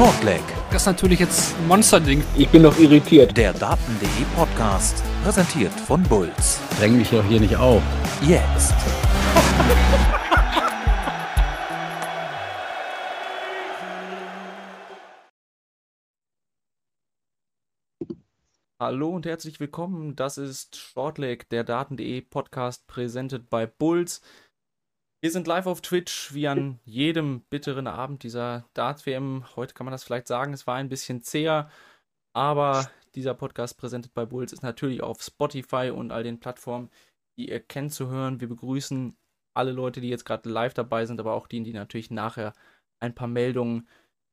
Shortleg. Das ist natürlich jetzt ein Monsterding. Ich bin noch irritiert. Der Daten.de Podcast, präsentiert von Bulls. Dräng mich doch hier nicht auf. Jetzt. Hallo und herzlich willkommen. Das ist Shortleg, der Daten.de Podcast, präsentiert bei Bulls. Wir sind live auf Twitch, wie an jedem bitteren Abend dieser Darts-WM. Heute kann man das vielleicht sagen, es war ein bisschen zäher, aber dieser Podcast präsentiert bei Bulls ist natürlich auf Spotify und all den Plattformen, die ihr kennt, zu hören. Wir begrüßen alle Leute, die jetzt gerade live dabei sind, aber auch die, die natürlich nachher ein paar Meldungen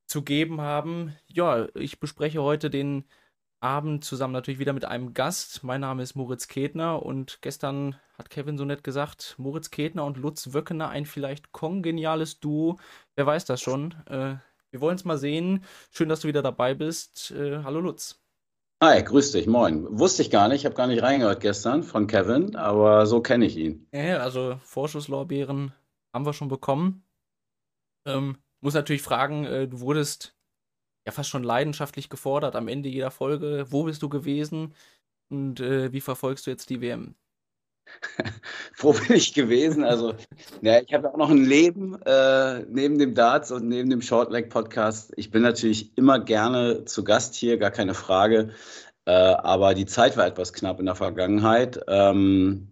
zu geben haben. Ja, ich bespreche heute den Abend zusammen natürlich wieder mit einem Gast. Mein Name ist Moritz Ketner und gestern hat Kevin so nett gesagt, Moritz Ketner und Lutz Wöckener ein vielleicht kongeniales Duo. Wer weiß das schon? Äh, wir wollen es mal sehen. Schön, dass du wieder dabei bist. Äh, hallo Lutz. Hi, grüß dich, moin. Wusste ich gar nicht, ich habe gar nicht reingehört gestern von Kevin, aber so kenne ich ihn. Ja, also Vorschusslorbeeren haben wir schon bekommen. Ähm, muss natürlich fragen, äh, du wurdest ja fast schon leidenschaftlich gefordert am Ende jeder Folge. Wo bist du gewesen und äh, wie verfolgst du jetzt die WM? Wo bin ich gewesen? Also, ja, ich habe auch noch ein Leben äh, neben dem Darts und neben dem Shortleg Podcast. Ich bin natürlich immer gerne zu Gast hier, gar keine Frage. Äh, aber die Zeit war etwas knapp in der Vergangenheit. Ähm,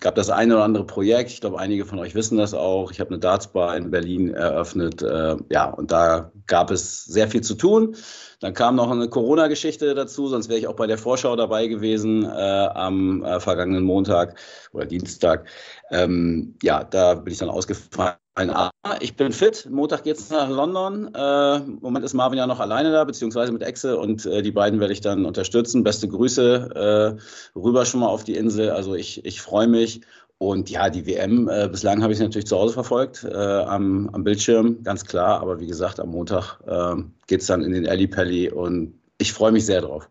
gab das eine oder andere Projekt. Ich glaube, einige von euch wissen das auch. Ich habe eine Dartsbar in Berlin eröffnet. Äh, ja, und da gab es sehr viel zu tun. Dann kam noch eine Corona-Geschichte dazu, sonst wäre ich auch bei der Vorschau dabei gewesen äh, am äh, vergangenen Montag oder Dienstag. Ähm, ja, da bin ich dann ausgefallen. Ich bin fit. Montag geht es nach London. Äh, Im Moment ist Marvin ja noch alleine da, beziehungsweise mit Exe und äh, die beiden werde ich dann unterstützen. Beste Grüße äh, rüber schon mal auf die Insel. Also ich, ich freue mich. Und ja, die WM, äh, bislang habe ich sie natürlich zu Hause verfolgt, äh, am, am Bildschirm, ganz klar. Aber wie gesagt, am Montag äh, geht es dann in den Alley Pally und ich freue mich sehr drauf.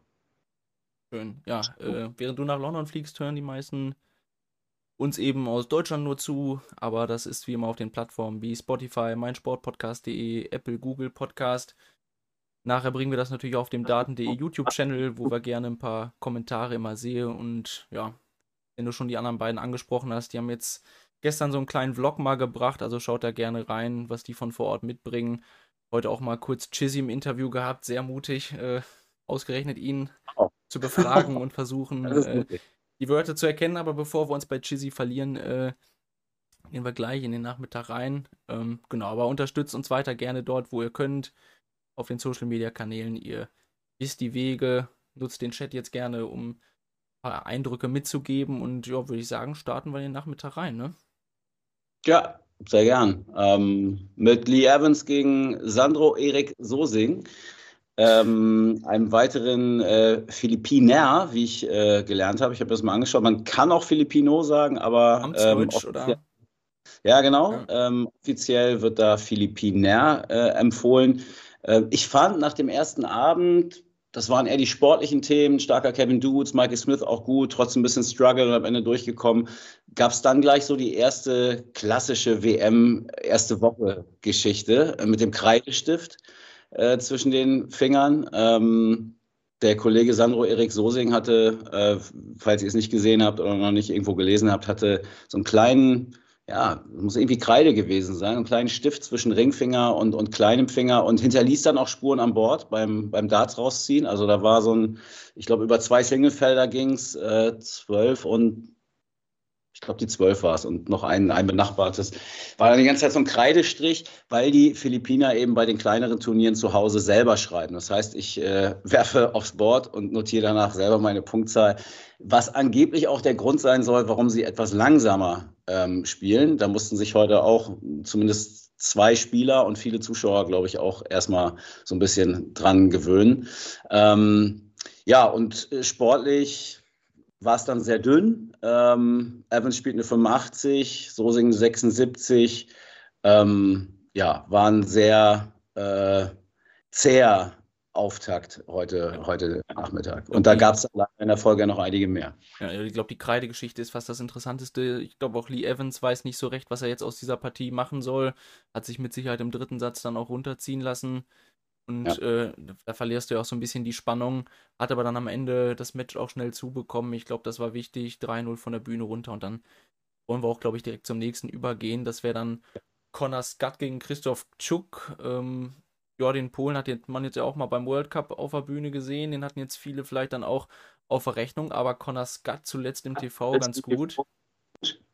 Schön. Ja, äh, während du nach London fliegst, hören die meisten uns eben aus Deutschland nur zu. Aber das ist wie immer auf den Plattformen wie Spotify, meinsportpodcast.de, Apple, Google Podcast. Nachher bringen wir das natürlich auf dem Daten.de YouTube-Channel, wo wir gerne ein paar Kommentare immer sehen und ja, wenn du schon die anderen beiden angesprochen hast, die haben jetzt gestern so einen kleinen Vlog mal gebracht, also schaut da gerne rein, was die von vor Ort mitbringen. Heute auch mal kurz Chizzy im Interview gehabt, sehr mutig, äh, ausgerechnet ihn oh. zu befragen und versuchen, äh, die Wörter zu erkennen. Aber bevor wir uns bei Chizzy verlieren, äh, gehen wir gleich in den Nachmittag rein. Ähm, genau, aber unterstützt uns weiter gerne dort, wo ihr könnt, auf den Social Media Kanälen. Ihr wisst die Wege, nutzt den Chat jetzt gerne, um Eindrücke mitzugeben. Und ja, würde ich sagen, starten wir den Nachmittag rein, ne? Ja, sehr gern. Ähm, mit Lee Evans gegen Sandro Erik Sosing. Ähm, einem weiteren äh, Philippiner, wie ich äh, gelernt habe. Ich habe das mal angeschaut. Man kann auch Filipino sagen, aber. Amtsdeutsch, ähm, oder? Ja, genau. Ja. Ähm, offiziell wird da Philippiner äh, empfohlen. Äh, ich fand nach dem ersten Abend das waren eher die sportlichen Themen. Starker Kevin Dudes, Mikey Smith auch gut, trotzdem ein bisschen Struggle und am Ende durchgekommen. Gab es dann gleich so die erste klassische WM, erste Woche-Geschichte äh, mit dem Kreidestift äh, zwischen den Fingern. Ähm, der Kollege Sandro Erik Sosing hatte, äh, falls ihr es nicht gesehen habt oder noch nicht irgendwo gelesen habt, hatte so einen kleinen ja, muss irgendwie Kreide gewesen sein, einen kleinen Stift zwischen Ringfinger und, und kleinem Finger und hinterließ dann auch Spuren an Bord beim, beim Darts rausziehen. Also da war so ein, ich glaube, über zwei Singlefelder ging es, äh, zwölf und ich glaube, die zwölf war es und noch ein, ein benachbartes. War dann die ganze Zeit so ein Kreidestrich, weil die Philippiner eben bei den kleineren Turnieren zu Hause selber schreiben. Das heißt, ich äh, werfe aufs Board und notiere danach selber meine Punktzahl, was angeblich auch der Grund sein soll, warum sie etwas langsamer ähm, spielen. Da mussten sich heute auch zumindest zwei Spieler und viele Zuschauer, glaube ich, auch erstmal so ein bisschen dran gewöhnen. Ähm, ja, und äh, sportlich war es dann sehr dünn. Ähm, Evans spielt eine 85, Sosing 76. Ähm, ja, waren sehr äh, zäher Auftakt heute, heute Nachmittag. Und da gab es in der Folge noch einige mehr. Ja, ich glaube, die Kreidegeschichte ist fast das Interessanteste. Ich glaube, auch Lee Evans weiß nicht so recht, was er jetzt aus dieser Partie machen soll. Hat sich mit Sicherheit im dritten Satz dann auch runterziehen lassen. Und ja. äh, da verlierst du ja auch so ein bisschen die Spannung. Hat aber dann am Ende das Match auch schnell zubekommen. Ich glaube, das war wichtig. 3-0 von der Bühne runter und dann wollen wir auch, glaube ich, direkt zum nächsten übergehen. Das wäre dann Connor Scott gegen Christoph Tschuk. Ähm, ja, den Polen hat man jetzt ja auch mal beim World Cup auf der Bühne gesehen. Den hatten jetzt viele vielleicht dann auch auf der Rechnung, aber Connor Scott zuletzt im TV ganz gut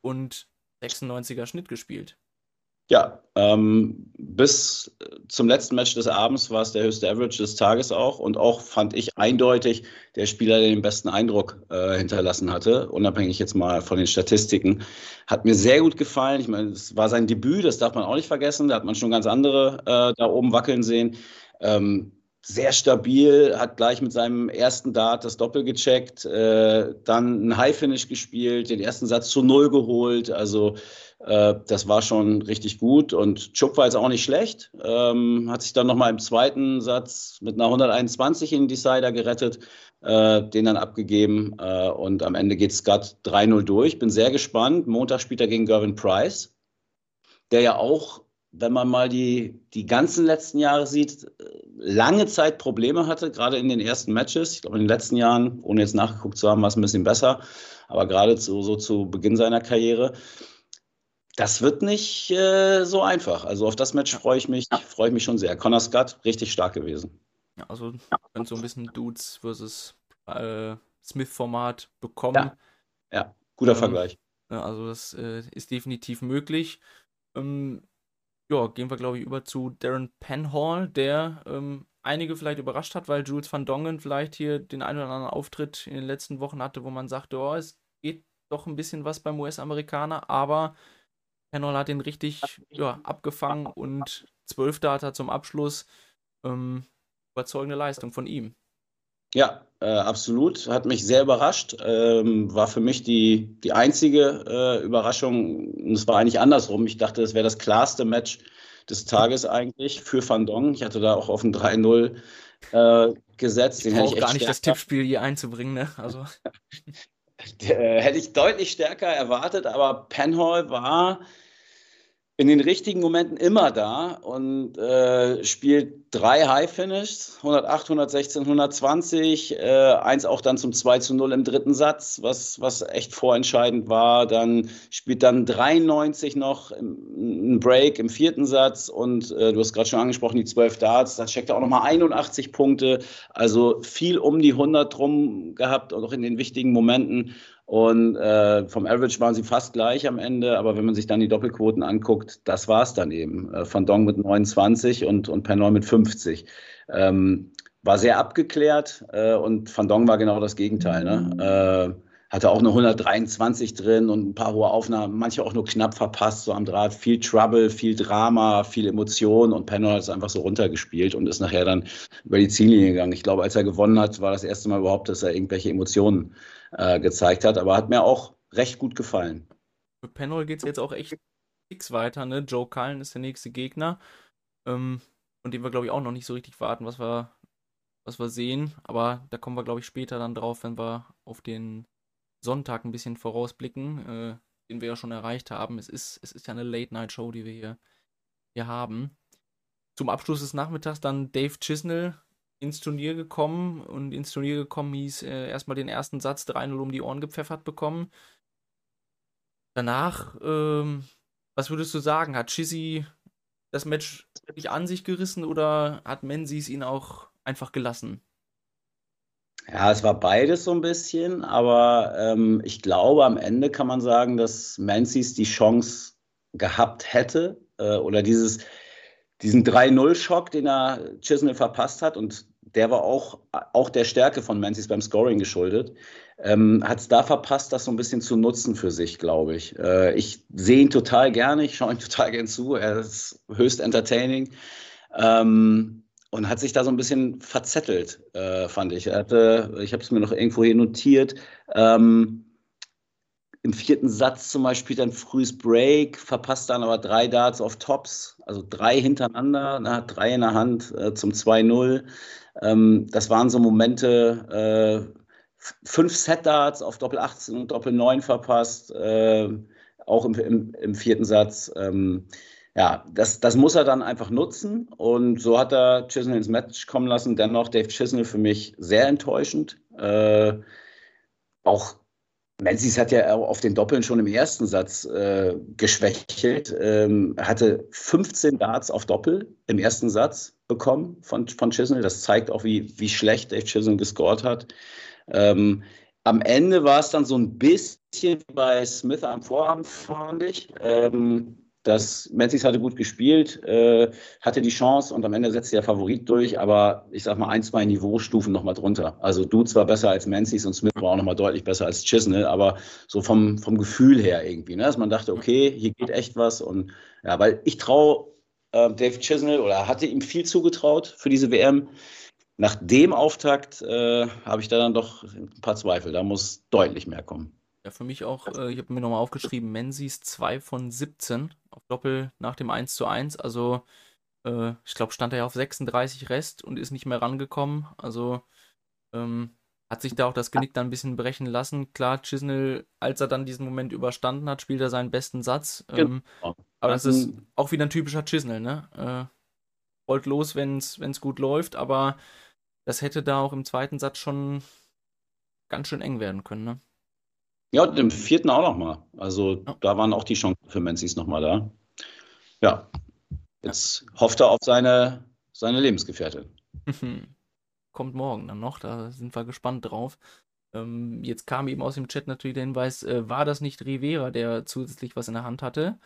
und 96er Schnitt gespielt. Ja, ähm, bis zum letzten Match des Abends war es der höchste Average des Tages auch und auch fand ich eindeutig der Spieler, der den besten Eindruck äh, hinterlassen hatte, unabhängig jetzt mal von den Statistiken. Hat mir sehr gut gefallen. Ich meine, es war sein Debüt, das darf man auch nicht vergessen. Da hat man schon ganz andere äh, da oben wackeln sehen. Ähm, sehr stabil, hat gleich mit seinem ersten Dart das Doppel gecheckt, äh, dann ein High-Finish gespielt, den ersten Satz zu Null geholt. Also äh, das war schon richtig gut und Chuck war jetzt auch nicht schlecht. Ähm, hat sich dann nochmal im zweiten Satz mit einer 121 in den Decider gerettet, äh, den dann abgegeben äh, und am Ende geht Scott 3-0 durch. Bin sehr gespannt. Montag spielt er gegen Gervin Price, der ja auch wenn man mal die, die ganzen letzten Jahre sieht, lange Zeit Probleme hatte, gerade in den ersten Matches. Ich glaube, in den letzten Jahren, ohne jetzt nachgeguckt zu haben, war es ein bisschen besser, aber gerade zu, so zu Beginn seiner Karriere. Das wird nicht äh, so einfach. Also auf das Match freue ich mich, freue ich mich schon sehr. Connor Scott, richtig stark gewesen. Ja, also so ein bisschen Dudes versus äh, Smith-Format bekommen. Ja, ja guter ähm, Vergleich. Also das äh, ist definitiv möglich. Ähm, ja, gehen wir, glaube ich, über zu Darren Penhall, der ähm, einige vielleicht überrascht hat, weil Jules van Dongen vielleicht hier den einen oder anderen Auftritt in den letzten Wochen hatte, wo man sagte, oh, es geht doch ein bisschen was beim US-Amerikaner, aber Penhall hat den richtig ja, abgefangen und zwölf Data zum Abschluss. Ähm, überzeugende Leistung von ihm. Ja, äh, absolut. Hat mich sehr überrascht. Ähm, war für mich die, die einzige äh, Überraschung. Und es war eigentlich andersrum. Ich dachte, es wäre das klarste Match des Tages eigentlich für Van Dong. Ich hatte da auch auf ein 3-0 äh, gesetzt. Ich brauche gar nicht das Tippspiel hier einzubringen. Ne? Also. hätte ich deutlich stärker erwartet, aber Penhall war in den richtigen Momenten immer da und äh, spielt drei High Finishes, 108, 116, 120, äh, eins auch dann zum 2 zu 0 im dritten Satz, was, was echt vorentscheidend war. Dann spielt dann 93 noch ein Break im vierten Satz und äh, du hast gerade schon angesprochen, die 12 Darts, dann checkt er auch nochmal 81 Punkte, also viel um die 100 drum gehabt, auch in den wichtigen Momenten. Und äh, vom Average waren sie fast gleich am Ende, aber wenn man sich dann die Doppelquoten anguckt, das war es dann eben. Äh, Van Dong mit 29 und, und Pernod mit 50. Ähm, war sehr abgeklärt äh, und Van Dong war genau das Gegenteil. Ne? Hatte auch eine 123 drin und ein paar hohe Aufnahmen, manche auch nur knapp verpasst, so am Draht. Viel Trouble, viel Drama, viel Emotion und Penno hat es einfach so runtergespielt und ist nachher dann über die Ziellinie gegangen. Ich glaube, als er gewonnen hat, war das erste Mal überhaupt, dass er irgendwelche Emotionen äh, gezeigt hat, aber hat mir auch recht gut gefallen. Für Penol geht es jetzt auch echt fix weiter, ne? Joe Cullen ist der nächste Gegner. Ähm, und den wir, glaube ich, auch noch nicht so richtig warten, was wir, was wir sehen. Aber da kommen wir, glaube ich, später dann drauf, wenn wir auf den Sonntag ein bisschen vorausblicken, äh, den wir ja schon erreicht haben. Es ist, es ist ja eine Late-Night-Show, die wir hier, hier haben. Zum Abschluss des Nachmittags dann Dave Chisnell ins Turnier gekommen und ins Turnier gekommen hieß äh, erstmal den ersten Satz 3-0 um die Ohren gepfeffert bekommen. Danach, ähm, was würdest du sagen? Hat Chizzy das Match wirklich an sich gerissen oder hat Menzies ihn auch einfach gelassen? Ja, es war beides so ein bisschen, aber ähm, ich glaube, am Ende kann man sagen, dass Menzies die Chance gehabt hätte äh, oder dieses, diesen 3-0-Schock, den er Chisnell verpasst hat und der war auch, auch der Stärke von Menzies beim Scoring geschuldet, ähm, hat es da verpasst, das so ein bisschen zu nutzen für sich, glaube ich. Äh, ich sehe ihn total gerne, ich schaue ihm total gern zu, er ist höchst entertaining. Ähm, und hat sich da so ein bisschen verzettelt, äh, fand ich. Er hatte, ich habe es mir noch irgendwo hier notiert, ähm, im vierten Satz zum Beispiel dann frühes Break, verpasst dann aber drei Darts auf Tops, also drei hintereinander, ne, drei in der Hand äh, zum 2-0. Ähm, das waren so Momente, äh, fünf Set-Darts auf Doppel 18 und Doppel 9 verpasst, äh, auch im, im, im, vierten Satz. Ähm, ja, das, das muss er dann einfach nutzen. Und so hat er Chisnell ins Match kommen lassen. Dennoch Dave Chisnell für mich sehr enttäuschend. Äh, auch Menzies hat ja auf den Doppeln schon im ersten Satz äh, geschwächelt. Ähm, hatte 15 Darts auf Doppel im ersten Satz bekommen von, von Chisnell. Das zeigt auch, wie, wie schlecht Dave Chisnell gescored hat. Ähm, am Ende war es dann so ein bisschen bei Smith am Vorabend, fand ich. Ähm, das Menzies hatte gut gespielt, äh, hatte die Chance und am Ende setzte der Favorit durch, aber ich sag mal ein, zwei Niveaustufen nochmal drunter. Also du zwar besser als Menzies und Smith war auch nochmal deutlich besser als Chisnell, aber so vom, vom Gefühl her irgendwie, ne? dass man dachte, okay, hier geht echt was und ja, weil ich traue äh, Dave Chisnell oder hatte ihm viel zugetraut für diese WM. Nach dem Auftakt äh, habe ich da dann doch ein paar Zweifel. Da muss deutlich mehr kommen. Ja, für mich auch, äh, ich habe mir nochmal aufgeschrieben, Menzies 2 von 17 auf Doppel nach dem 1 zu 1. Also, äh, ich glaube, stand er ja auf 36 Rest und ist nicht mehr rangekommen. Also, ähm, hat sich da auch das Genick dann ein bisschen brechen lassen. Klar, Chisnell, als er dann diesen Moment überstanden hat, spielt er seinen besten Satz. Ähm, genau. Aber das ist auch wieder ein typischer Chisnell, ne? Äh, rollt los, wenn es gut läuft, aber das hätte da auch im zweiten Satz schon ganz schön eng werden können, ne? Ja, und im vierten auch nochmal. Also ja. da waren auch die Chancen für Menzies nochmal da. Ja, jetzt hofft er auf seine, seine Lebensgefährtin. Kommt morgen dann noch, da sind wir gespannt drauf. Ähm, jetzt kam eben aus dem Chat natürlich der Hinweis, äh, war das nicht Rivera, der zusätzlich was in der Hand hatte?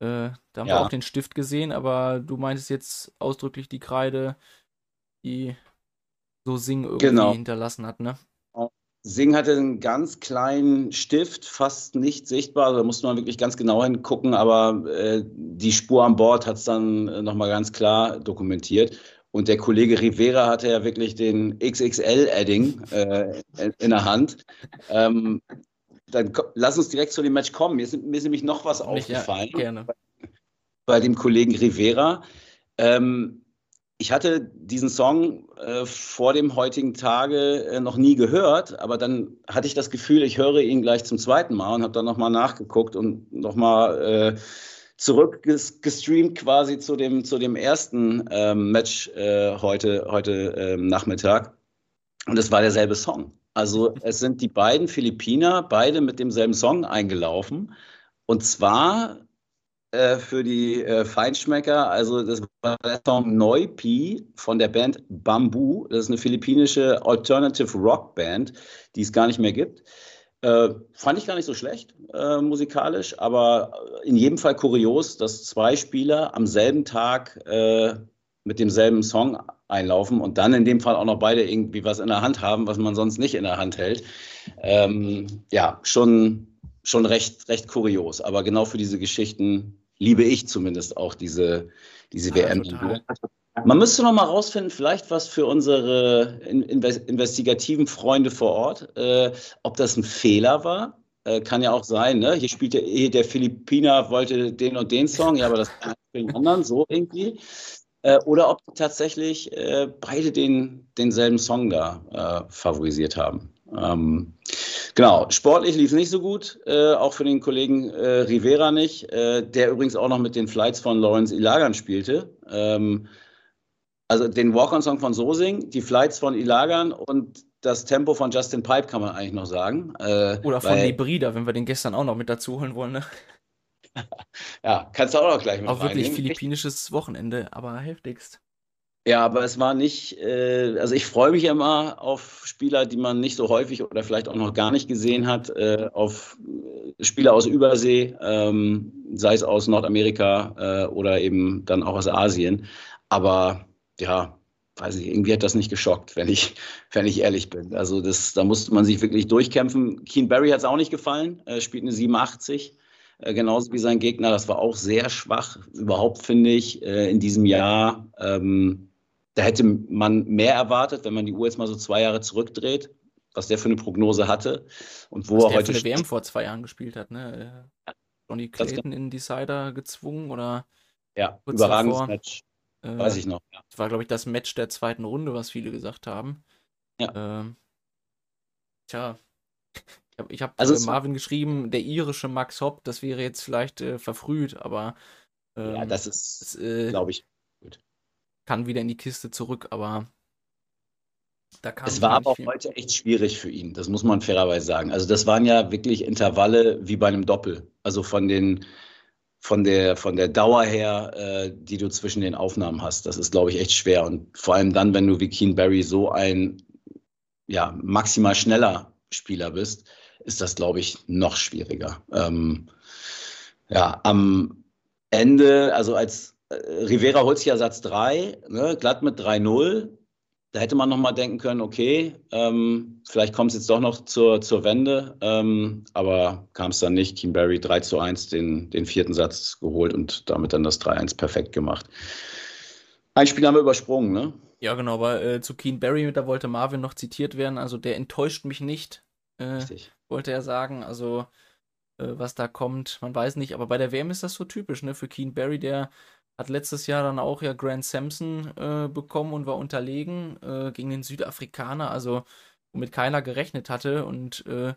Äh, da haben ja. wir auch den Stift gesehen, aber du meintest jetzt ausdrücklich die Kreide, die so Sing irgendwie genau. hinterlassen hat, ne? Sing hatte einen ganz kleinen Stift, fast nicht sichtbar. Da musste man wirklich ganz genau hingucken, aber äh, die Spur an Bord hat es dann äh, nochmal ganz klar dokumentiert. Und der Kollege Rivera hatte ja wirklich den XXL-Adding äh, in der Hand. Ähm, dann lass uns direkt zu dem Match kommen. Mir ist, mir ist nämlich noch was aufgefallen. Ja, gerne. Bei dem Kollegen Rivera. Ähm, ich hatte diesen Song äh, vor dem heutigen Tage äh, noch nie gehört, aber dann hatte ich das Gefühl, ich höre ihn gleich zum zweiten Mal und habe dann nochmal nachgeguckt und nochmal äh, zurückgestreamt quasi zu dem, zu dem ersten ähm, Match äh, heute, heute ähm, Nachmittag. Und es war derselbe Song. Also es sind die beiden Philippiner, beide mit demselben Song eingelaufen. Und zwar äh, für die äh, Feinschmecker. Also das war der Song Neupi von der Band Bamboo. Das ist eine philippinische Alternative Rock Band, die es gar nicht mehr gibt. Äh, fand ich gar nicht so schlecht äh, musikalisch, aber in jedem Fall kurios, dass zwei Spieler am selben Tag äh, mit demselben Song einlaufen und dann in dem Fall auch noch beide irgendwie was in der Hand haben, was man sonst nicht in der Hand hält. Ähm, ja, schon, schon recht, recht kurios. Aber genau für diese Geschichten liebe ich zumindest auch diese, diese ja, WM. Total. Man müsste noch mal rausfinden, vielleicht was für unsere investigativen Freunde vor Ort, äh, ob das ein Fehler war. Äh, kann ja auch sein, ne? Hier spielt der, der Philippiner, wollte den und den Song, ja, aber das kann für den anderen so irgendwie. Äh, oder ob tatsächlich äh, beide den, denselben Song da äh, favorisiert haben. Ähm, genau, sportlich lief es nicht so gut, äh, auch für den Kollegen äh, Rivera nicht, äh, der übrigens auch noch mit den Flights von Lawrence Ilagan spielte. Ähm, also den Walk-on-Song von Sosing, die Flights von Ilagan und das Tempo von Justin Pipe kann man eigentlich noch sagen. Äh, Oder von weil, Librida, wenn wir den gestern auch noch mit dazu holen wollen. Ne? ja, kannst du auch noch gleich mit Auch wirklich philippinisches Wochenende, aber heftigst. Ja, aber es war nicht, äh, also ich freue mich immer auf Spieler, die man nicht so häufig oder vielleicht auch noch gar nicht gesehen hat, äh, auf äh, Spieler aus Übersee, ähm, sei es aus Nordamerika äh, oder eben dann auch aus Asien. Aber ja, weiß ich, irgendwie hat das nicht geschockt, wenn ich, wenn ich ehrlich bin. Also das, da musste man sich wirklich durchkämpfen. Keen Barry hat es auch nicht gefallen, äh, spielt eine 87 äh, genauso wie sein Gegner. Das war auch sehr schwach, überhaupt finde ich, in diesem Jahr. Ähm, da hätte man mehr erwartet, wenn man die Uhr jetzt mal so zwei Jahre zurückdreht, was der für eine Prognose hatte und wo was er heute. Für eine WM vor zwei Jahren gespielt hat, ne? Ja. Johnny Clayton in Decider gezwungen oder? Ja, überragendes davor. Match. Äh, Weiß ich noch. Ja. Das war, glaube ich, das Match der zweiten Runde, was viele gesagt haben. Ja. Ähm, tja. Ich habe hab also Marvin geschrieben, der irische Max Hopp, das wäre jetzt vielleicht äh, verfrüht, aber Ähm, ja, das ist, äh, glaube ich. Kann wieder in die Kiste zurück, aber da kam es war aber auch heute echt schwierig für ihn, das muss man fairerweise sagen. Also das waren ja wirklich Intervalle wie bei einem Doppel. Also von den von der, von der Dauer her, äh, die du zwischen den Aufnahmen hast. Das ist, glaube ich, echt schwer. Und vor allem dann, wenn du wie Keen Barry so ein ja, maximal schneller Spieler bist, ist das, glaube ich, noch schwieriger. Ähm, ja, am Ende, also als Rivera holt sich ja Satz 3, ne, glatt mit 3-0. Da hätte man nochmal denken können, okay, ähm, vielleicht kommt es jetzt doch noch zur, zur Wende, ähm, aber kam es dann nicht. Kim Barry 3 zu 1 den, den vierten Satz geholt und damit dann das 3-1 perfekt gemacht. Ein Spiel haben wir übersprungen, ne? Ja, genau, aber äh, zu Keen Barry, da wollte Marvin noch zitiert werden, also der enttäuscht mich nicht, äh, wollte er sagen, also äh, was da kommt, man weiß nicht, aber bei der WM ist das so typisch, ne, für Keen Barry, der hat letztes Jahr dann auch ja Grant Sampson äh, bekommen und war unterlegen äh, gegen den Südafrikaner, also womit keiner gerechnet hatte. Und äh,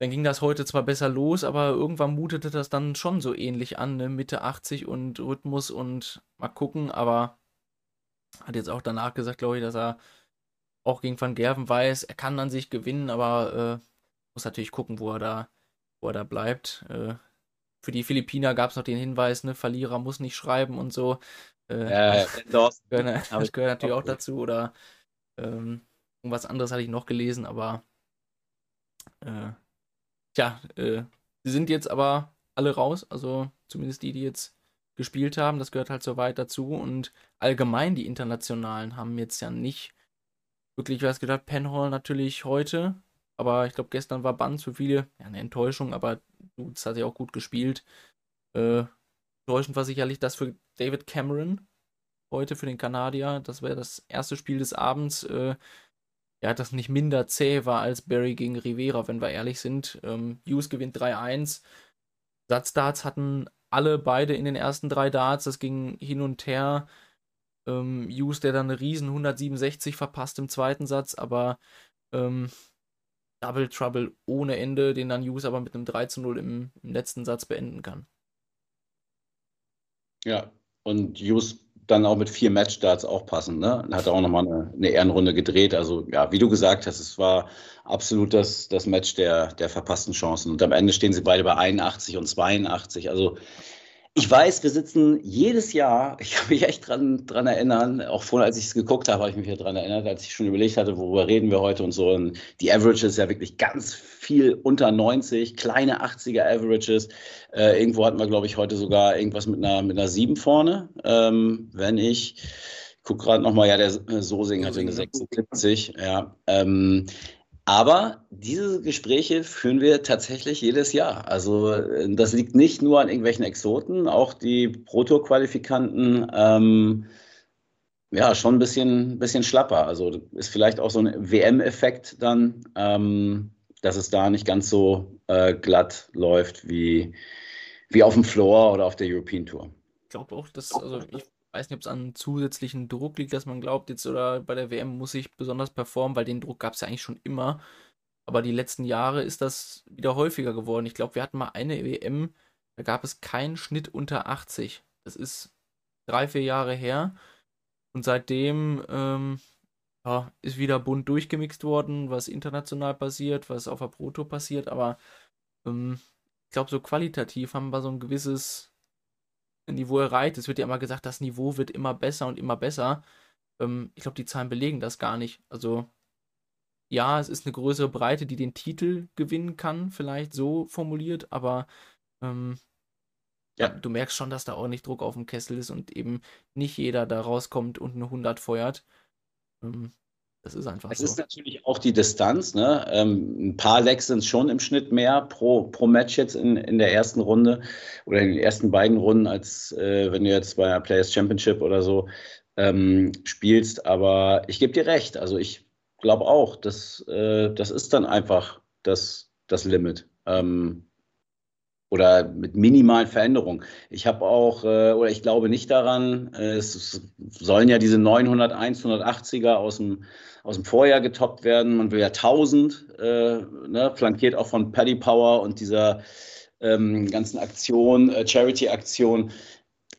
dann ging das heute zwar besser los, aber irgendwann mutete das dann schon so ähnlich an, ne? Mitte 80 und Rhythmus und mal gucken, aber hat jetzt auch danach gesagt, glaube ich, dass er auch gegen Van Gerven weiß, er kann an sich gewinnen, aber äh, muss natürlich gucken, wo er da, wo er da bleibt. Äh, für die Philippiner gab es noch den Hinweis, ne, Verlierer muss nicht schreiben und so. Äh, ja, das, gehört, das gehört natürlich auch dazu. Oder ähm, irgendwas anderes hatte ich noch gelesen, aber äh, tja, äh, sie sind jetzt aber alle raus, also zumindest die, die jetzt gespielt haben, das gehört halt so weit dazu. Und allgemein die Internationalen haben jetzt ja nicht wirklich was gedacht. Penhall natürlich heute, aber ich glaube, gestern war Banz für viele ja, eine Enttäuschung, aber das hat ja auch gut gespielt. Äh, enttäuschend war sicherlich das für David Cameron heute für den Kanadier. Das wäre das erste Spiel des Abends. Äh, ja, das nicht minder zäh war als Barry gegen Rivera, wenn wir ehrlich sind. Ähm, Hughes gewinnt 3-1. Satzdarts hatten alle beide in den ersten drei Darts. Das ging hin und her. Ähm, Hughes, der dann eine riesen 167 verpasst im zweiten Satz, aber ähm, Double Trouble ohne Ende, den dann Hughes aber mit einem 3 zu 0 im, im letzten Satz beenden kann. Ja, und Hughes dann auch mit vier Matchstarts auch passend, ne? Hat auch nochmal eine, eine Ehrenrunde gedreht. Also ja, wie du gesagt hast, es war absolut das, das Match der, der verpassten Chancen. Und am Ende stehen sie beide bei 81 und 82. Also ich weiß, wir sitzen jedes Jahr, ich kann mich echt dran, dran erinnern, auch vorher, als ich es geguckt habe, habe ich mich ja dran erinnert, als ich schon überlegt hatte, worüber reden wir heute und so. Und die Average ist ja wirklich ganz viel unter 90, kleine 80er Averages. Äh, irgendwo hatten wir, glaube ich, heute sogar irgendwas mit einer, mit einer 7 vorne. Ähm, wenn ich, ich gucke gerade nochmal, ja, der Sosing hatte eine 76, ja. Ähm, aber diese Gespräche führen wir tatsächlich jedes Jahr. Also das liegt nicht nur an irgendwelchen Exoten, auch die Pro-Tour-Qualifikanten ähm, ja schon ein bisschen, bisschen schlapper. Also ist vielleicht auch so ein WM-Effekt dann, ähm, dass es da nicht ganz so äh, glatt läuft wie, wie auf dem Floor oder auf der European Tour. Ich glaube auch, dass, also ich weiß nicht, ob es an zusätzlichen Druck liegt, dass man glaubt, jetzt oder bei der WM muss ich besonders performen, weil den Druck gab es ja eigentlich schon immer. Aber die letzten Jahre ist das wieder häufiger geworden. Ich glaube, wir hatten mal eine WM, da gab es keinen Schnitt unter 80. Das ist drei, vier Jahre her. Und seitdem ähm, ja, ist wieder bunt durchgemixt worden, was international passiert, was auf der Proto passiert. Aber ähm, ich glaube, so qualitativ haben wir so ein gewisses Niveau erreicht. Es wird ja immer gesagt, das Niveau wird immer besser und immer besser. Ähm, ich glaube, die Zahlen belegen das gar nicht. Also, ja, es ist eine größere Breite, die den Titel gewinnen kann, vielleicht so formuliert, aber ähm, ja. du merkst schon, dass da auch nicht Druck auf dem Kessel ist und eben nicht jeder da rauskommt und eine 100 feuert. Ähm, das ist einfach es so. Es ist natürlich auch die Distanz. Ne? Ähm, ein paar Legs sind schon im Schnitt mehr pro, pro Match jetzt in, in der ersten Runde oder in den ersten beiden Runden, als äh, wenn du jetzt bei einer Players Championship oder so ähm, spielst. Aber ich gebe dir recht. Also ich glaube auch, dass, äh, das ist dann einfach das, das Limit. Ähm, oder mit minimalen Veränderungen. Ich habe auch, äh, oder ich glaube nicht daran, äh, es sollen ja diese 900, 180er aus dem, aus dem Vorjahr getoppt werden. Man will ja 1000, äh, ne, flankiert auch von Paddy Power und dieser ähm, ganzen Aktionen, äh, Charity-Aktionen,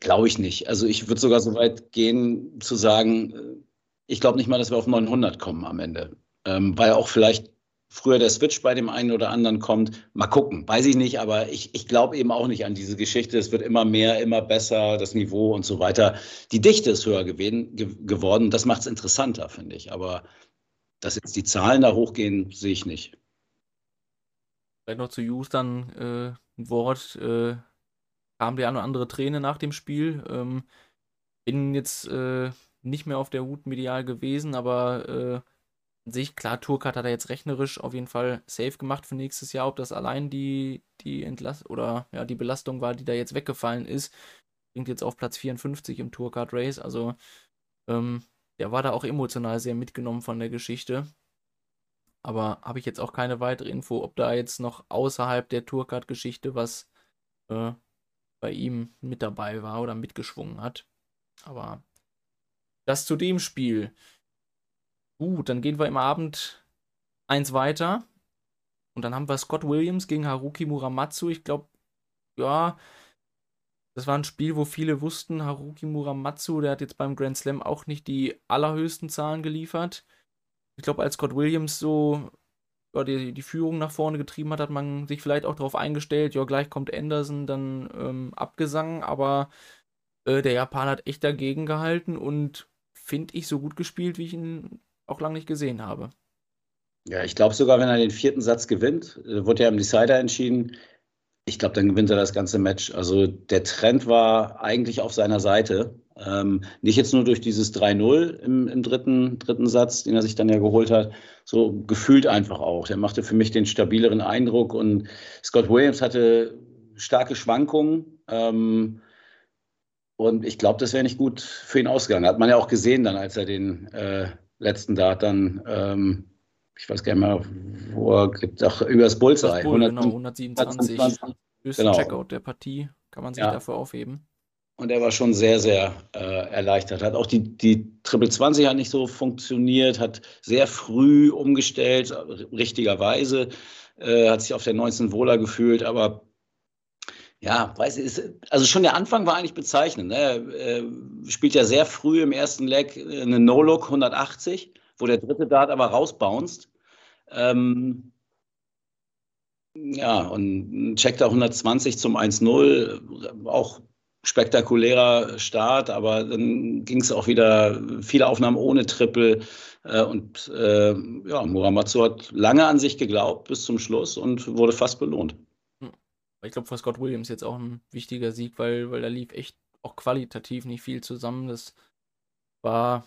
glaube ich nicht. Also ich würde sogar so weit gehen zu sagen, äh, ich glaube nicht mal, dass wir auf 900 kommen am Ende. Ähm, weil auch vielleicht früher der Switch bei dem einen oder anderen kommt. Mal gucken, weiß ich nicht, aber ich, ich glaube eben auch nicht an diese Geschichte. Es wird immer mehr, immer besser, das Niveau und so weiter. Die Dichte ist höher gewesen, ge geworden. Das macht es interessanter, finde ich. Aber dass jetzt die Zahlen da hochgehen, sehe ich nicht. Vielleicht noch zu Hughes dann äh, ein Wort. Äh, kam die eine oder andere Träne nach dem Spiel. Ähm, bin jetzt äh, nicht mehr auf der Hut medial gewesen, aber äh, sich, klar, Tourcard hat er jetzt rechnerisch auf jeden Fall safe gemacht für nächstes Jahr. Ob das allein die, die Entlass oder ja, die Belastung war, die da jetzt weggefallen ist, bringt jetzt auf Platz 54 im Tourcard Race. Also, ähm, der war da auch emotional sehr mitgenommen von der Geschichte. Aber habe ich jetzt auch keine weitere Info, ob da jetzt noch außerhalb der Tourcard-Geschichte was äh, bei ihm mit dabei war oder mitgeschwungen hat. Aber das zu dem Spiel. Gut, dann gehen wir im Abend eins weiter. Und dann haben wir Scott Williams gegen Haruki Muramatsu. Ich glaube, ja, das war ein Spiel, wo viele wussten, Haruki Muramatsu, der hat jetzt beim Grand Slam auch nicht die allerhöchsten Zahlen geliefert. Ich glaube, als Scott Williams so ja, die, die Führung nach vorne getrieben hat, hat man sich vielleicht auch darauf eingestellt, ja, gleich kommt Anderson dann ähm, abgesang, aber äh, der Japaner hat echt dagegen gehalten und finde ich so gut gespielt, wie ich ihn auch lange nicht gesehen habe. Ja, ich glaube sogar, wenn er den vierten Satz gewinnt, äh, wurde ja im Decider entschieden. Ich glaube, dann gewinnt er das ganze Match. Also der Trend war eigentlich auf seiner Seite. Ähm, nicht jetzt nur durch dieses 3-0 im, im, dritten, dritten Satz, den er sich dann ja geholt hat, so gefühlt einfach auch. Der machte für mich den stabileren Eindruck und Scott Williams hatte starke Schwankungen. Ähm, und ich glaube, das wäre nicht gut für ihn ausgegangen. Hat man ja auch gesehen dann, als er den äh, letzten Dart dann, ähm, ich weiß gar nicht mehr, wo er gibt, ach, übers Bullseye. Bull, 100, genau, 127. 120, Höchsten genau. Checkout der Partie kann man sich ja. dafür aufheben. Und er war schon sehr, sehr äh, erleichtert. Hat auch die, die Triple 20 hat nicht so funktioniert, hat sehr früh umgestellt, richtigerweise, äh, hat sich auf der 19 wohler gefühlt, aber ja, weiß ich, also schon der Anfang war eigentlich bezeichnend. Ne? Er äh, spielt ja sehr früh im ersten Leg äh, eine No-Look 180, wo der dritte Dart aber rausbounced. Ähm, ja, und checkt da 120 zum 1-0, auch spektakulärer Start, aber dann ging es auch wieder viele Aufnahmen ohne Triple. Äh, und äh, ja, Muramatsu hat lange an sich geglaubt bis zum Schluss und wurde fast belohnt. Ich glaube, für Scott Williams jetzt auch ein wichtiger Sieg, weil, weil da lief echt auch qualitativ nicht viel zusammen. Das war,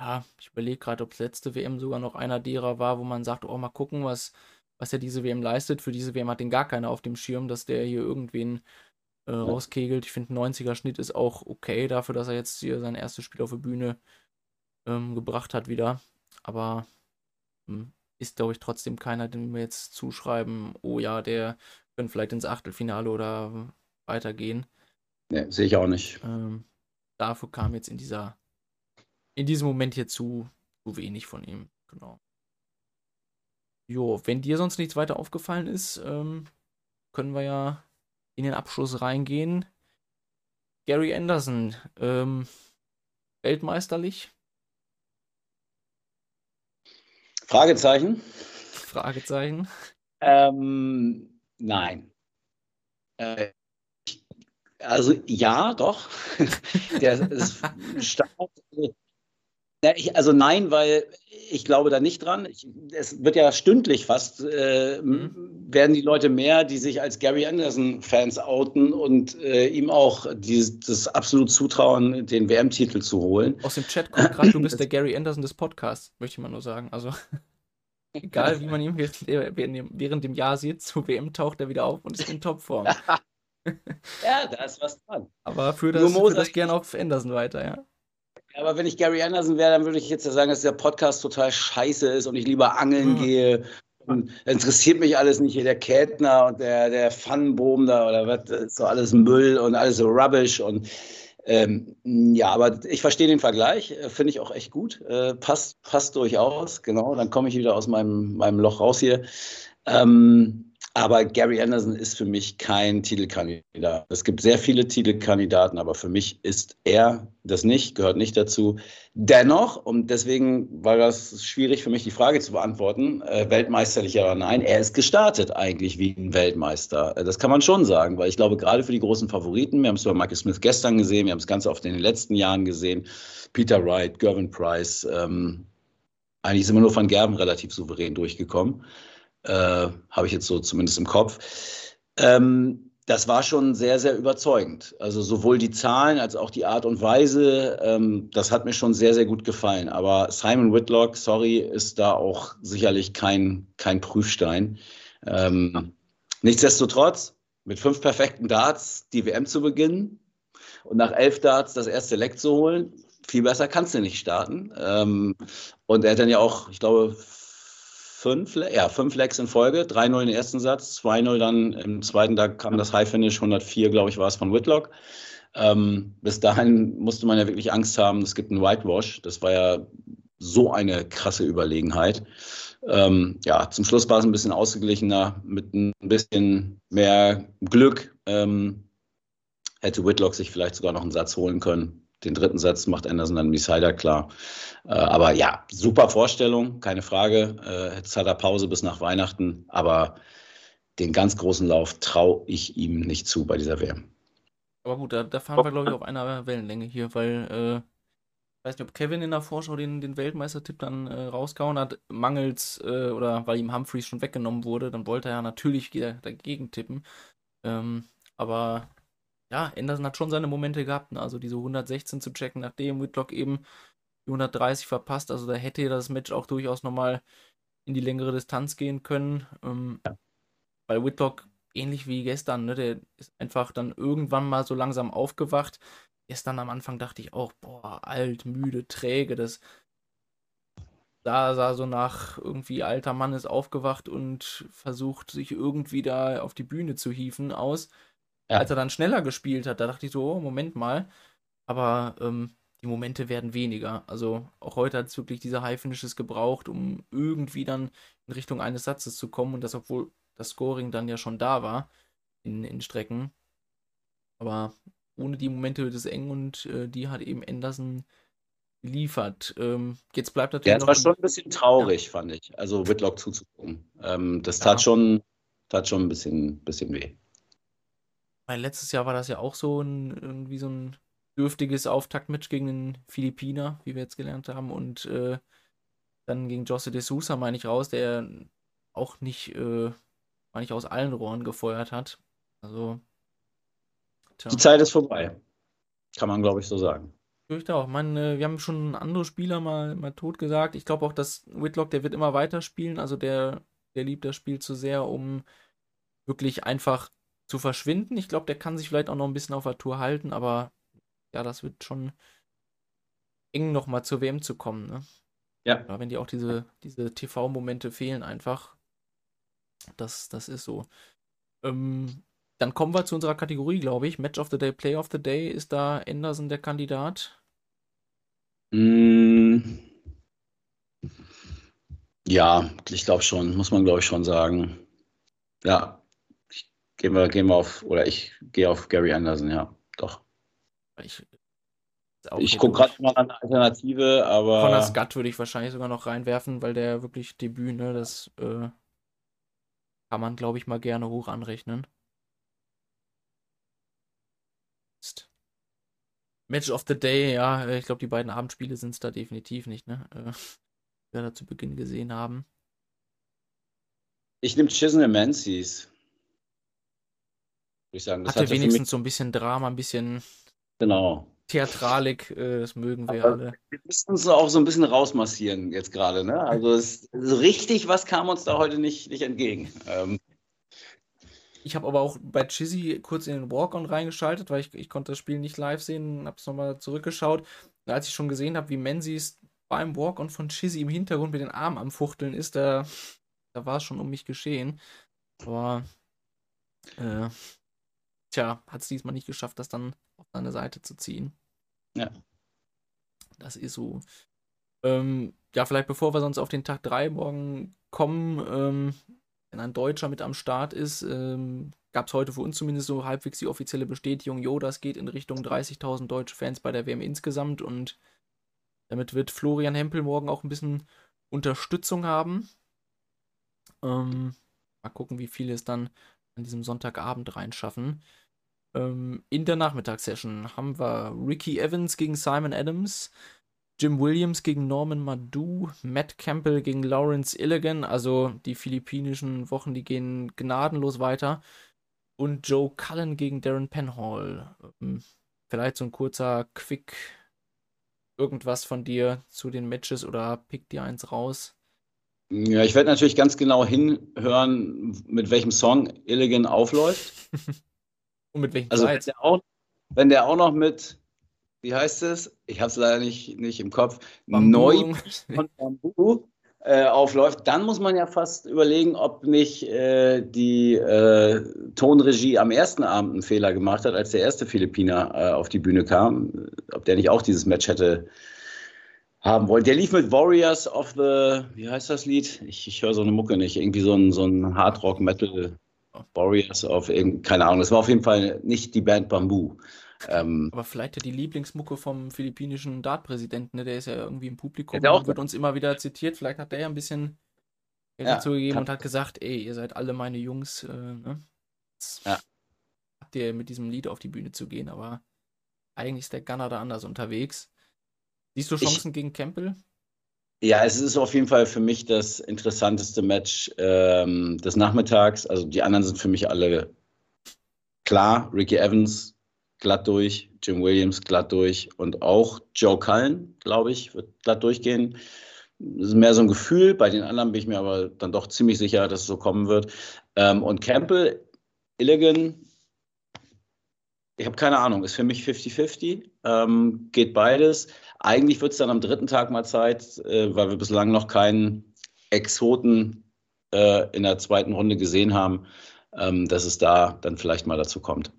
ja, ich überlege gerade, ob das letzte WM sogar noch einer derer war, wo man sagt, oh, mal gucken, was, was er diese WM leistet. Für diese WM hat den gar keiner auf dem Schirm, dass der hier irgendwen äh, rauskegelt. Ich finde, ein 90er Schnitt ist auch okay dafür, dass er jetzt hier sein erstes Spiel auf der Bühne ähm, gebracht hat wieder. Aber hm, ist, glaube ich, trotzdem keiner, den wir jetzt zuschreiben, oh ja, der können vielleicht ins Achtelfinale oder weitergehen. Nee, sehe ich auch nicht. Ähm, dafür kam jetzt in dieser, in diesem Moment hier zu, zu wenig von ihm. Genau. Jo, wenn dir sonst nichts weiter aufgefallen ist, ähm, können wir ja in den Abschluss reingehen. Gary Anderson, ähm, weltmeisterlich? Fragezeichen. Fragezeichen. Ähm, Nein. Äh, also ja, doch. Der ist Start. Also nein, weil ich glaube da nicht dran. Ich, es wird ja stündlich fast, äh, mhm. werden die Leute mehr, die sich als Gary Anderson-Fans outen und äh, ihm auch dieses, das absolut zutrauen, den WM-Titel zu holen. Aus dem Chat kommt gerade, du bist der Gary Anderson des Podcasts, möchte ich mal nur sagen. Also. Egal, wie man ihn während dem Jahr sieht, zu WM taucht er wieder auf und ist in Topform. ja, da ist was dran. Aber für das, für das gerne auf Anderson weiter, ja. Aber wenn ich Gary Anderson wäre, dann würde ich jetzt ja sagen, dass der Podcast total scheiße ist und ich lieber angeln mhm. gehe. Und interessiert mich alles nicht hier, der Kätner und der, der Pfannenbohm da oder was, ist so alles Müll und alles so Rubbish und ähm, ja, aber ich verstehe den Vergleich, äh, finde ich auch echt gut. Äh, passt, passt durchaus, genau. Dann komme ich wieder aus meinem, meinem Loch raus hier. Ähm, Aber Gary Anderson ist für mich kein Titelkandidat. Es gibt sehr viele Titelkandidaten, aber für mich ist er das nicht, gehört nicht dazu. Dennoch, und deswegen war das schwierig für mich, die Frage zu beantworten, äh, weltmeisterlich oder nein, er ist gestartet eigentlich wie ein Weltmeister. Äh, das kann man schon sagen, weil ich glaube, gerade für die großen Favoriten, wir haben es bei Michael Smith gestern gesehen, wir haben es ganz oft in den letzten Jahren gesehen, Peter Wright, Gervin Price, ähm, eigentlich sind wir nur von Gerben relativ souverän durchgekommen. Äh, Habe ich jetzt so zumindest im Kopf. Ähm, das war schon sehr, sehr überzeugend. Also sowohl die Zahlen als auch die Art und Weise, ähm, das hat mir schon sehr, sehr gut gefallen. Aber Simon Whitlock, sorry, ist da auch sicherlich kein, kein Prüfstein. Ähm, nichtsdestotrotz, mit fünf perfekten Darts die WM zu beginnen und nach elf Darts das erste Leck zu holen, viel besser kannst du nicht starten. Ähm, und er hat dann ja auch, ich glaube, fünf, ja, fünf Legs in Folge, 3-0 im ersten Satz, 2-0 dann im zweiten, da kam das High Finish, 104, glaube ich, war es von Whitlock. Ähm, bis dahin musste man ja wirklich Angst haben, es gibt einen Whitewash. Das war ja so eine krasse Überlegenheit. Ähm, ja, zum Schluss war es ein bisschen ausgeglichener, mit ein bisschen mehr Glück. Ähm, hätte Whitlock sich vielleicht sogar noch einen Satz holen können den dritten Satz macht Anderson dann Decider klar. Äh, aber ja, super Vorstellung, keine Frage. Äh, jetzt hat er Pause bis nach Weihnachten, aber den ganz großen Lauf traue ich ihm nicht zu bei dieser WM. Aber gut, da, da fahren wir, glaube ich, auf einer Wellenlänge hier, weil äh, ich weiß nicht, ob Kevin in der Vorschau den, den Weltmeistertipp dann äh, rausgehauen hat, mangels äh, oder weil ihm Humphreys schon weggenommen wurde, dann wollte er ja natürlich dagegen tippen. Ähm, aber ja, Anderson hat schon seine Momente gehabt. Ne? Also diese 116 zu checken, nachdem Whitlock eben die 130 verpasst. Also da hätte das Match auch durchaus nochmal in die längere Distanz gehen können. Ähm, ja. Weil Whitlock, ähnlich wie gestern, ne, der ist einfach dann irgendwann mal so langsam aufgewacht. Gestern am Anfang dachte ich auch, boah, alt, müde, träge, das da sah so nach irgendwie alter Mann ist aufgewacht und versucht sich irgendwie da auf die Bühne zu hieven aus. Ja. Als er dann schneller gespielt hat, da dachte ich so, oh, Moment mal. Aber ähm, die Momente werden weniger. Also auch heute hat es wirklich diese High Finishes gebraucht, um irgendwie dann in Richtung eines Satzes zu kommen. Und das, obwohl das Scoring dann ja schon da war in, in Strecken. Aber ohne die Momente wird es eng und äh, die hat eben Anderson geliefert. Ähm, jetzt bleibt natürlich. Ja, das war schon ein bisschen traurig, ja. fand ich. Also Whitlock zuzugucken. Ähm, das tat, ja. schon, tat schon ein bisschen, bisschen weh. Weil letztes Jahr war das ja auch so ein, irgendwie so ein dürftiges Auftaktmatch gegen den Philippiner, wie wir jetzt gelernt haben. Und äh, dann gegen Jose de Sousa, meine ich, raus, der auch nicht, äh, meine ich, aus allen Rohren gefeuert hat. Also. Tja. Die Zeit ist vorbei. Kann man, glaube ich, so sagen. Ich fürchte auch. Man, äh, wir haben schon andere Spieler mal, mal tot gesagt. Ich glaube auch, dass Whitlock, der wird immer weiter spielen. Also der, der liebt das Spiel zu sehr, um wirklich einfach zu verschwinden. Ich glaube, der kann sich vielleicht auch noch ein bisschen auf der Tour halten, aber ja, das wird schon eng nochmal zur WM zu kommen. Ne? Ja. ja. Wenn die auch diese, diese TV-Momente fehlen einfach. Das, das ist so. Ähm, dann kommen wir zu unserer Kategorie, glaube ich. Match of the Day, Play of the Day. Ist da Anderson der Kandidat? Mm. Ja, ich glaube schon, muss man glaube ich schon sagen. Ja, Gehen wir, gehen wir auf, oder ich gehe auf Gary Anderson, ja, doch. Ich, ich gucke gerade mal an eine Alternative, aber. Von der Scott würde ich wahrscheinlich sogar noch reinwerfen, weil der wirklich Debüt, ne, das äh, kann man, glaube ich, mal gerne hoch anrechnen. Match of the Day, ja, ich glaube, die beiden Abendspiele sind es da definitiv nicht, ne? Äh, wir da zu Beginn gesehen haben. Ich nehme Chisholm Menzies ich sagen. Das hatte, hatte wenigstens so ein bisschen Drama, ein bisschen genau. Theatralik, äh, das mögen wir Aber alle. Wir müssen uns auch so ein bisschen rausmassieren jetzt gerade, ne? Also es, so richtig was kam uns da heute nicht, nicht entgegen. Ähm. Ich habe aber auch bei Chizzy kurz in den Walk-On reingeschaltet, weil ich, ich konnte das Spiel nicht live sehen, habe es nochmal zurückgeschaut. Und als ich schon gesehen habe, wie Menzies beim Walk-On von Chizzy im Hintergrund mit den Armen am Fuchteln ist, da, da war es schon um mich geschehen. Aber äh, tja, hat es diesmal nicht geschafft, das dann auf seine Seite zu ziehen. Ja. Das ist so. Ähm, ja, vielleicht bevor wir sonst auf den Tag 3 morgen kommen, ähm, wenn ein Deutscher mit am Start ist, ähm, gab es heute für uns zumindest so halbwegs die offizielle Bestätigung, jo, das geht in Richtung 30.000 deutsche Fans bei der WM insgesamt und damit wird Florian Hempel morgen auch ein bisschen Unterstützung haben. Ähm, mal gucken, wie viele es dann an diesem Sonntagabend reinschaffen. Ähm, in der Nachmittagssession haben wir Ricky Evans gegen Simon Adams, Jim Williams gegen Norman Madu, Matt Campbell gegen Lawrence Illigan. Also die philippinischen Wochen, die gehen gnadenlos weiter. Und Joe Cullen gegen Darren Penhall. Ähm, vielleicht so ein kurzer Quick irgendwas von dir zu den Matches oder pick dir eins raus. Ja, ich werde natürlich ganz genau hinhören, mit welchem Song Illigan aufläuft. Und mit welchem Also wenn Zeit? der, auch, wenn der auch noch mit, wie heißt es? Ich habe es leider nicht, nicht im Kopf. Bambu Neu von Bambu äh, aufläuft, dann muss man ja fast überlegen, ob nicht äh, die äh, Tonregie am ersten Abend einen Fehler gemacht hat, als der erste Philippiner äh, auf die Bühne kam. Ob der nicht auch dieses Match hätte haben wollen. Der lief mit Warriors of the, wie heißt das Lied? Ich, ich höre so eine Mucke nicht. Irgendwie so ein, so ein Hardrock-Metal. Warriors of, irgend- keine Ahnung. Das war auf jeden Fall nicht die Band Bamboo. Ähm, Aber vielleicht ja die Lieblingsmucke vom philippinischen Dart-Präsidenten, ne? der ist ja irgendwie im Publikum der auch- und wird uns immer wieder zitiert. Vielleicht hat der ja ein bisschen Geld Ja, dazu gegeben und hat gesagt, ey, ihr seid alle meine Jungs. Äh, ne? Jetzt Ja. Habt ihr mit diesem Lied auf die Bühne zu gehen, aber eigentlich ist der Gunner da anders unterwegs. Siehst du Ich- Chancen gegen Campbell? Ja, es ist auf jeden Fall für mich das interessanteste Match ähm, des Nachmittags. Also die anderen sind für mich alle klar. Ricky Evans glatt durch, Jim Williams glatt durch und auch Joe Cullen, glaube ich, wird glatt durchgehen. Das ist mehr so ein Gefühl. Bei den anderen bin ich mir aber dann doch ziemlich sicher, dass es so kommen wird. Ähm, und Campbell, Illigan, ich habe keine Ahnung, ist für mich 50-50. Ähm, geht beides. Eigentlich wird es dann am dritten Tag mal Zeit, äh, weil wir bislang noch keinen Exoten äh, in der zweiten Runde gesehen haben, ähm, dass es da dann vielleicht mal dazu kommt.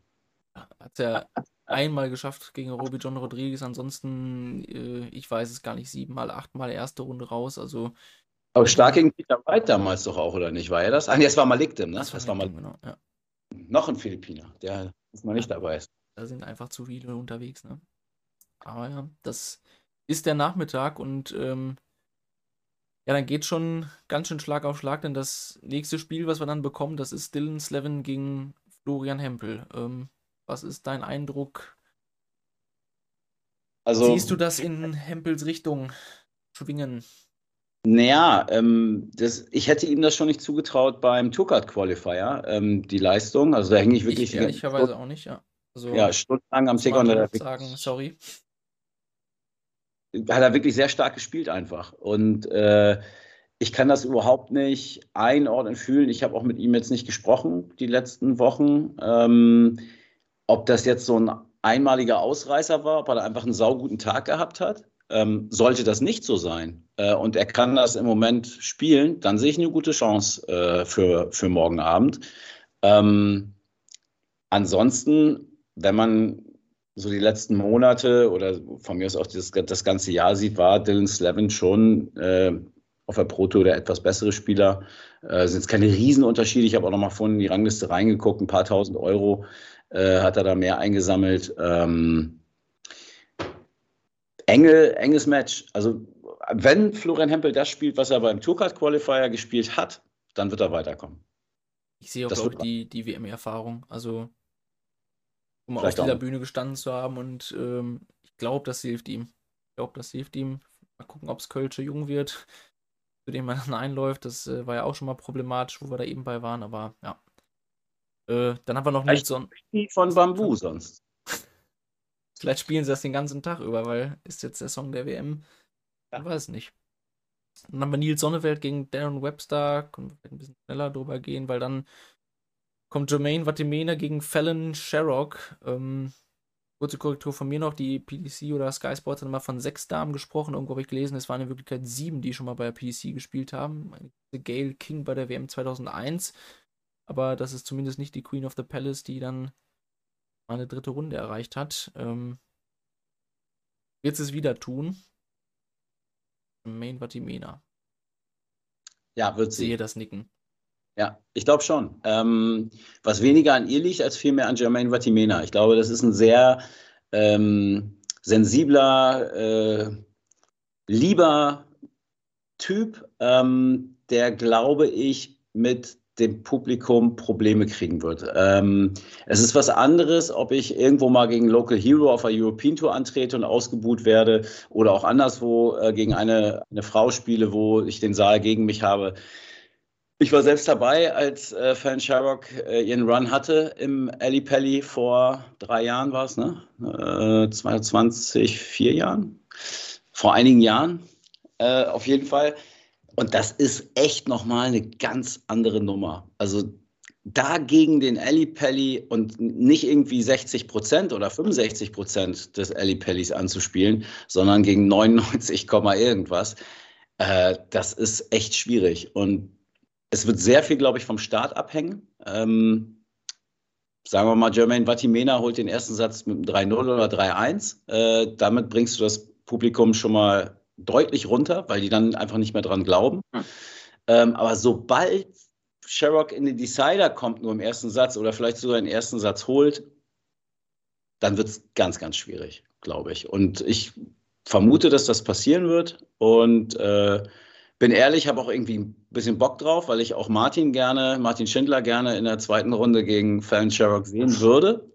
Hat es ja einmal geschafft gegen Roby John Rodriguez, ansonsten, äh, ich weiß es gar nicht, siebenmal, achtmal erste Runde raus. Also Aber stark gegen Peter White damals doch auch, oder nicht? War er das? Ah, nee, das war Malikdim, ne? Das, war mal genau, ja. noch ein Philippiner, der diesmal nicht dabei ist. Da sind einfach zu viele unterwegs, ne? Aber ja, das ist der Nachmittag und ähm, ja, dann geht schon ganz schön Schlag auf Schlag, denn das nächste Spiel, was wir dann bekommen, das ist Dylan Slevin gegen Florian Hempel. Ähm, was ist dein Eindruck? Also, Siehst du das in Hempels Richtung schwingen? Naja, ähm, das, ich hätte ihm das schon nicht zugetraut beim Tourcard Qualifier, ähm, die Leistung. Also da hänge ich wirklich Ich ehrlicherweise auch nicht, ja. Also, ja, stundenlang am muss man Sekundär. sagen, sorry. Hat er wirklich sehr stark gespielt einfach. Und äh, ich kann das überhaupt nicht einordnen, fühlen. Ich habe auch mit ihm jetzt nicht gesprochen die letzten Wochen. Ähm, ob das jetzt so ein einmaliger Ausreißer war, ob er da einfach einen sauguten Tag gehabt hat. Ähm, sollte das nicht so sein äh, und er kann das im Moment spielen, dann sehe ich eine gute Chance äh, für, für morgen Abend. Ähm, ansonsten, wenn man so die letzten Monate oder von mir aus auch das, das ganze Jahr sieht, war Dylan Slevin schon äh, auf der Pro Tour der etwas bessere Spieler. Äh, sind jetzt keine Riesenunterschiede. Ich habe auch noch mal vorhin in die Rangliste reingeguckt. Ein paar tausend Euro äh, hat er da mehr eingesammelt. Ähm, enge, enges Match. Also wenn Florian Hempel das spielt, was er beim Tourcard Qualifier gespielt hat, dann wird er weiterkommen. Ich sehe auch, glaube ich, die, die WM-Erfahrung. Also, um auf Vielleicht auch dieser noch. Bühne gestanden zu haben und ähm, ich glaube, das hilft ihm. Ich glaube, das hilft ihm. Mal gucken, ob es Kölsche jung wird, zu dem man dann einläuft. Das äh, war ja auch schon mal problematisch, wo wir da eben bei waren, aber ja. Äh, dann haben wir noch Vielleicht- Nilsson. Wie von Bambu sonst. Vielleicht spielen sie das den ganzen Tag über, weil ist jetzt der Song der WM. Ich weiß nicht. Dann haben wir Nils Sonneveld gegen Darren Webster. Können wir vielleicht ein bisschen schneller drüber gehen, weil dann kommt Jermaine Vatimena gegen Fallon Sherrock. Ähm, kurze Korrektur von mir noch. Die PDC oder Sky Sports hat mal von sechs Damen gesprochen. Irgendwo habe ich gelesen, es waren in Wirklichkeit sieben, die schon mal bei der PDC gespielt haben. Gail King bei der WM 2001. Aber das ist zumindest nicht die Queen of the Palace, die dann mal eine dritte Runde erreicht hat. Ähm, wird sie es wieder tun? Main Vatimena. Ja, wird sie. Sehe das Nicken. Ja, ich glaube schon. Ähm, was weniger an ihr liegt, als vielmehr an Jermaine Vatimena. Ich glaube, das ist ein sehr ähm, sensibler, äh, lieber Typ, ähm, der, glaube ich, mit dem Publikum Probleme kriegen wird. Ähm, es ist was anderes, ob ich irgendwo mal gegen Local Hero auf der European Tour antrete und ausgebuht werde oder auch anderswo äh, gegen eine, eine Frau spiele, wo ich den Saal gegen mich habe. Ich war selbst dabei, als äh, Fan Sherrock äh, ihren Run hatte im Ali Pelli vor drei Jahren war es, ne? Äh, 22, vier Jahren? Vor einigen Jahren, äh, auf jeden Fall. Und das ist echt nochmal eine ganz andere Nummer. Also da gegen den Ali Pelli und nicht irgendwie 60 Prozent oder 65 Prozent des Ali Pellis anzuspielen, sondern gegen 99, irgendwas, äh, das ist echt schwierig. Und es wird sehr viel, glaube ich, vom Start abhängen. Ähm, sagen wir mal, Jermaine Vatimena holt den ersten Satz mit einem 3-0 oder 3-1. Äh, damit bringst du das Publikum schon mal deutlich runter, weil die dann einfach nicht mehr dran glauben. Hm. Ähm, aber sobald Sherrock in den Decider kommt, nur im ersten Satz oder vielleicht sogar den ersten Satz holt, dann wird es ganz, ganz schwierig, glaube ich. Und ich vermute, dass das passieren wird. Und äh, bin ehrlich, habe auch irgendwie ein bisschen Bock drauf, weil ich auch Martin gerne, Martin Schindler gerne in der zweiten Runde gegen Fallon Sherrock sehen würde.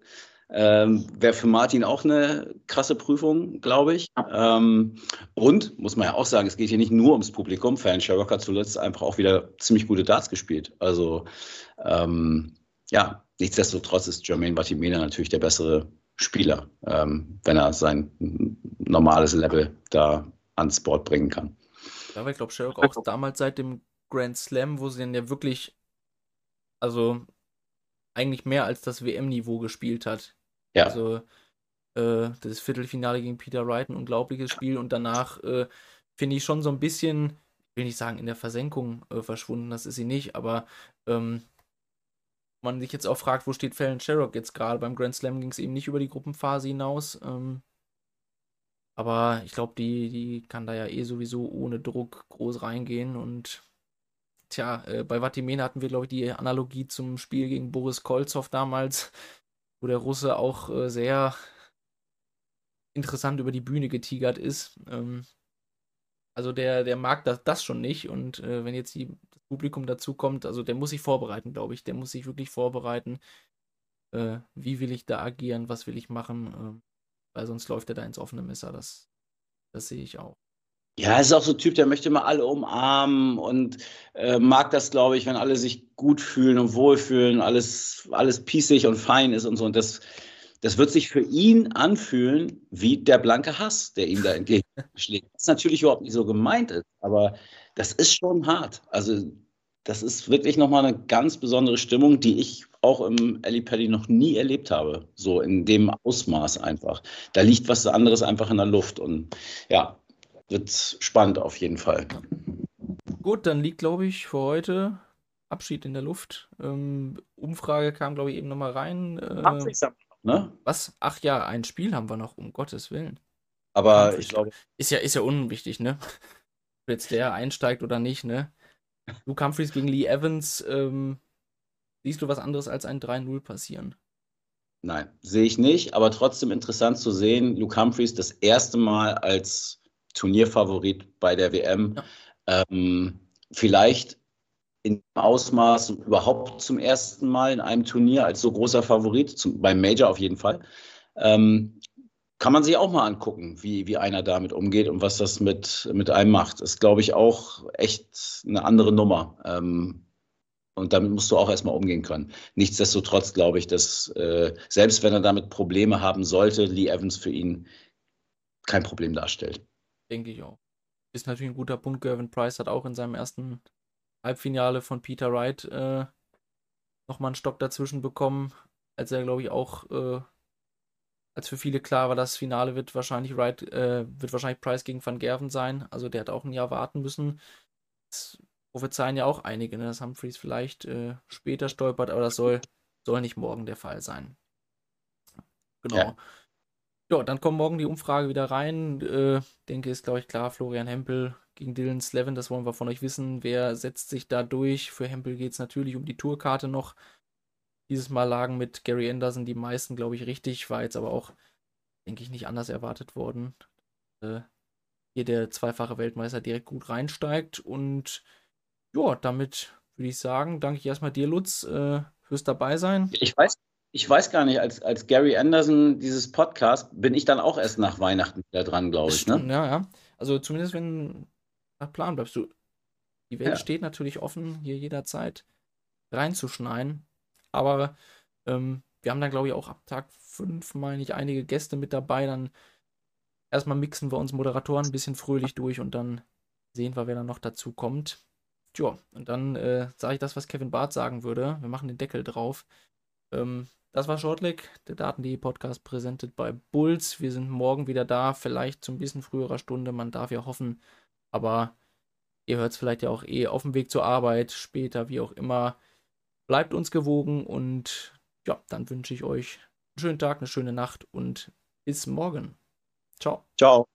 Ähm, Wäre für Martin auch eine krasse Prüfung, glaube ich. Ähm, und, muss man ja auch sagen, es geht hier nicht nur ums Publikum. Fallon Sherrock hat zuletzt einfach auch wieder ziemlich gute Darts gespielt. Also, ähm, ja, nichtsdestotrotz ist Jermaine Batimena natürlich der bessere Spieler, ähm, wenn er sein normales Level da ans Board bringen kann. Ja, ich glaube, Sherlock auch damals seit dem Grand Slam, wo sie dann ja wirklich, also eigentlich mehr als das WM-Niveau gespielt hat. Ja. Also äh, das Viertelfinale gegen Peter Wright, ein unglaubliches Spiel und danach äh, finde ich schon so ein bisschen, ich will nicht sagen in der Versenkung äh, verschwunden, das ist sie nicht, aber ähm, man sich jetzt auch fragt, wo steht Fallon Sherrock jetzt gerade? Beim Grand Slam ging es eben nicht über die Gruppenphase hinaus. Ähm, aber ich glaube, die, die kann da ja eh sowieso ohne Druck groß reingehen. Und tja, äh, bei Vatimena hatten wir, glaube ich, die Analogie zum Spiel gegen Boris Kolzow damals, wo der Russe auch äh, sehr interessant über die Bühne getigert ist. Ähm, also der, der mag das, das schon nicht. Und äh, wenn jetzt die, das Publikum dazu kommt, also der muss sich vorbereiten, glaube ich. Der muss sich wirklich vorbereiten. Äh, wie will ich da agieren? Was will ich machen? Weil sonst läuft er da ins offene Messer. Das, das sehe ich auch. Ja, er ist auch so ein Typ, der möchte immer alle umarmen und äh, mag das, glaube ich, wenn alle sich gut fühlen und wohlfühlen, alles, alles pießig und fein ist und so. Und das, das wird sich für ihn anfühlen wie der blanke Hass, der ihm da entgegenschlägt. Was natürlich überhaupt nicht so gemeint ist, aber das ist schon hart. Also das ist wirklich nochmal eine ganz besondere Stimmung, die ich auch im Ali Pelli noch nie erlebt habe. So in dem Ausmaß einfach. Da liegt was anderes einfach in der Luft und ja, wird spannend auf jeden Fall. Gut, dann liegt, glaube ich, für heute Abschied in der Luft. Ähm, Umfrage kam, glaube ich, eben nochmal rein. Äh, ne? Was? Ach ja, ein Spiel haben wir noch, um Gottes Willen. Aber ich glaube. Ist ja, ist ja unwichtig, ne? Ob jetzt der einsteigt oder nicht, ne? Luke Humphreys gegen Lee Evans, ähm, siehst du was anderes als ein 3-0 passieren? Nein, sehe ich nicht, aber trotzdem interessant zu sehen, Luke Humphreys das erste Mal als Turnierfavorit bei der WM. Ja. Ähm, vielleicht in Ausmaß überhaupt zum ersten Mal in einem Turnier als so großer Favorit, zum, beim Major auf jeden Fall. Ähm, kann man sich auch mal angucken, wie, wie einer damit umgeht und was das mit, mit einem macht. Ist, glaube ich, auch echt eine andere Nummer. Ähm, und damit musst du auch erstmal umgehen können. Nichtsdestotrotz glaube ich, dass äh, selbst wenn er damit Probleme haben sollte, Lee Evans für ihn kein Problem darstellt. Denke ich auch. Ist natürlich ein guter Punkt. Gervin Price hat auch in seinem ersten Halbfinale von Peter Wright äh, nochmal einen Stock dazwischen bekommen, als er, glaube ich, auch äh, als für viele klar war, das Finale wird wahrscheinlich Wright, äh, wird wahrscheinlich Price gegen Van Gerven sein. Also der hat auch ein Jahr warten müssen. Das prophezeien ja auch einige, ne, dass Humphreys vielleicht äh, später stolpert, aber das soll, soll nicht morgen der Fall sein. Genau. Ja. ja dann kommt morgen die Umfrage wieder rein. Äh, denke, ist, glaube ich, klar, Florian Hempel gegen Dylan Slevin, das wollen wir von euch wissen. Wer setzt sich da durch? Für Hempel geht es natürlich um die Tourkarte noch. Dieses Mal lagen mit Gary Anderson die meisten, glaube ich, richtig. War jetzt aber auch, denke ich, nicht anders erwartet worden. Äh, hier der zweifache Weltmeister direkt gut reinsteigt. Und ja, damit würde ich sagen, danke ich erstmal dir, Lutz, äh, fürs Dabeisein. Ich weiß, ich weiß gar nicht, als, als Gary Anderson dieses Podcast bin ich dann auch erst nach Weihnachten wieder dran, glaube ich. Ne? Ja, ja. Also zumindest wenn nach Plan bleibst du. Die Welt ja. steht natürlich offen, hier jederzeit reinzuschneiden. Aber ähm, wir haben dann, glaube ich, auch ab Tag 5, meine ich, einige Gäste mit dabei. Dann erstmal mixen wir uns Moderatoren ein bisschen fröhlich durch und dann sehen wir, wer dann noch dazu kommt. Tja, und dann äh, sage ich das, was Kevin Barth sagen würde. Wir machen den Deckel drauf. Ähm, das war Shortleg, der Daten.de Podcast präsentiert bei Bulls. Wir sind morgen wieder da, vielleicht zu ein bisschen früherer Stunde. Man darf ja hoffen, aber ihr hört es vielleicht ja auch eh auf dem Weg zur Arbeit, später, wie auch immer. Bleibt uns gewogen und ja, dann wünsche ich euch einen schönen Tag, eine schöne Nacht und bis morgen. Ciao. Ciao.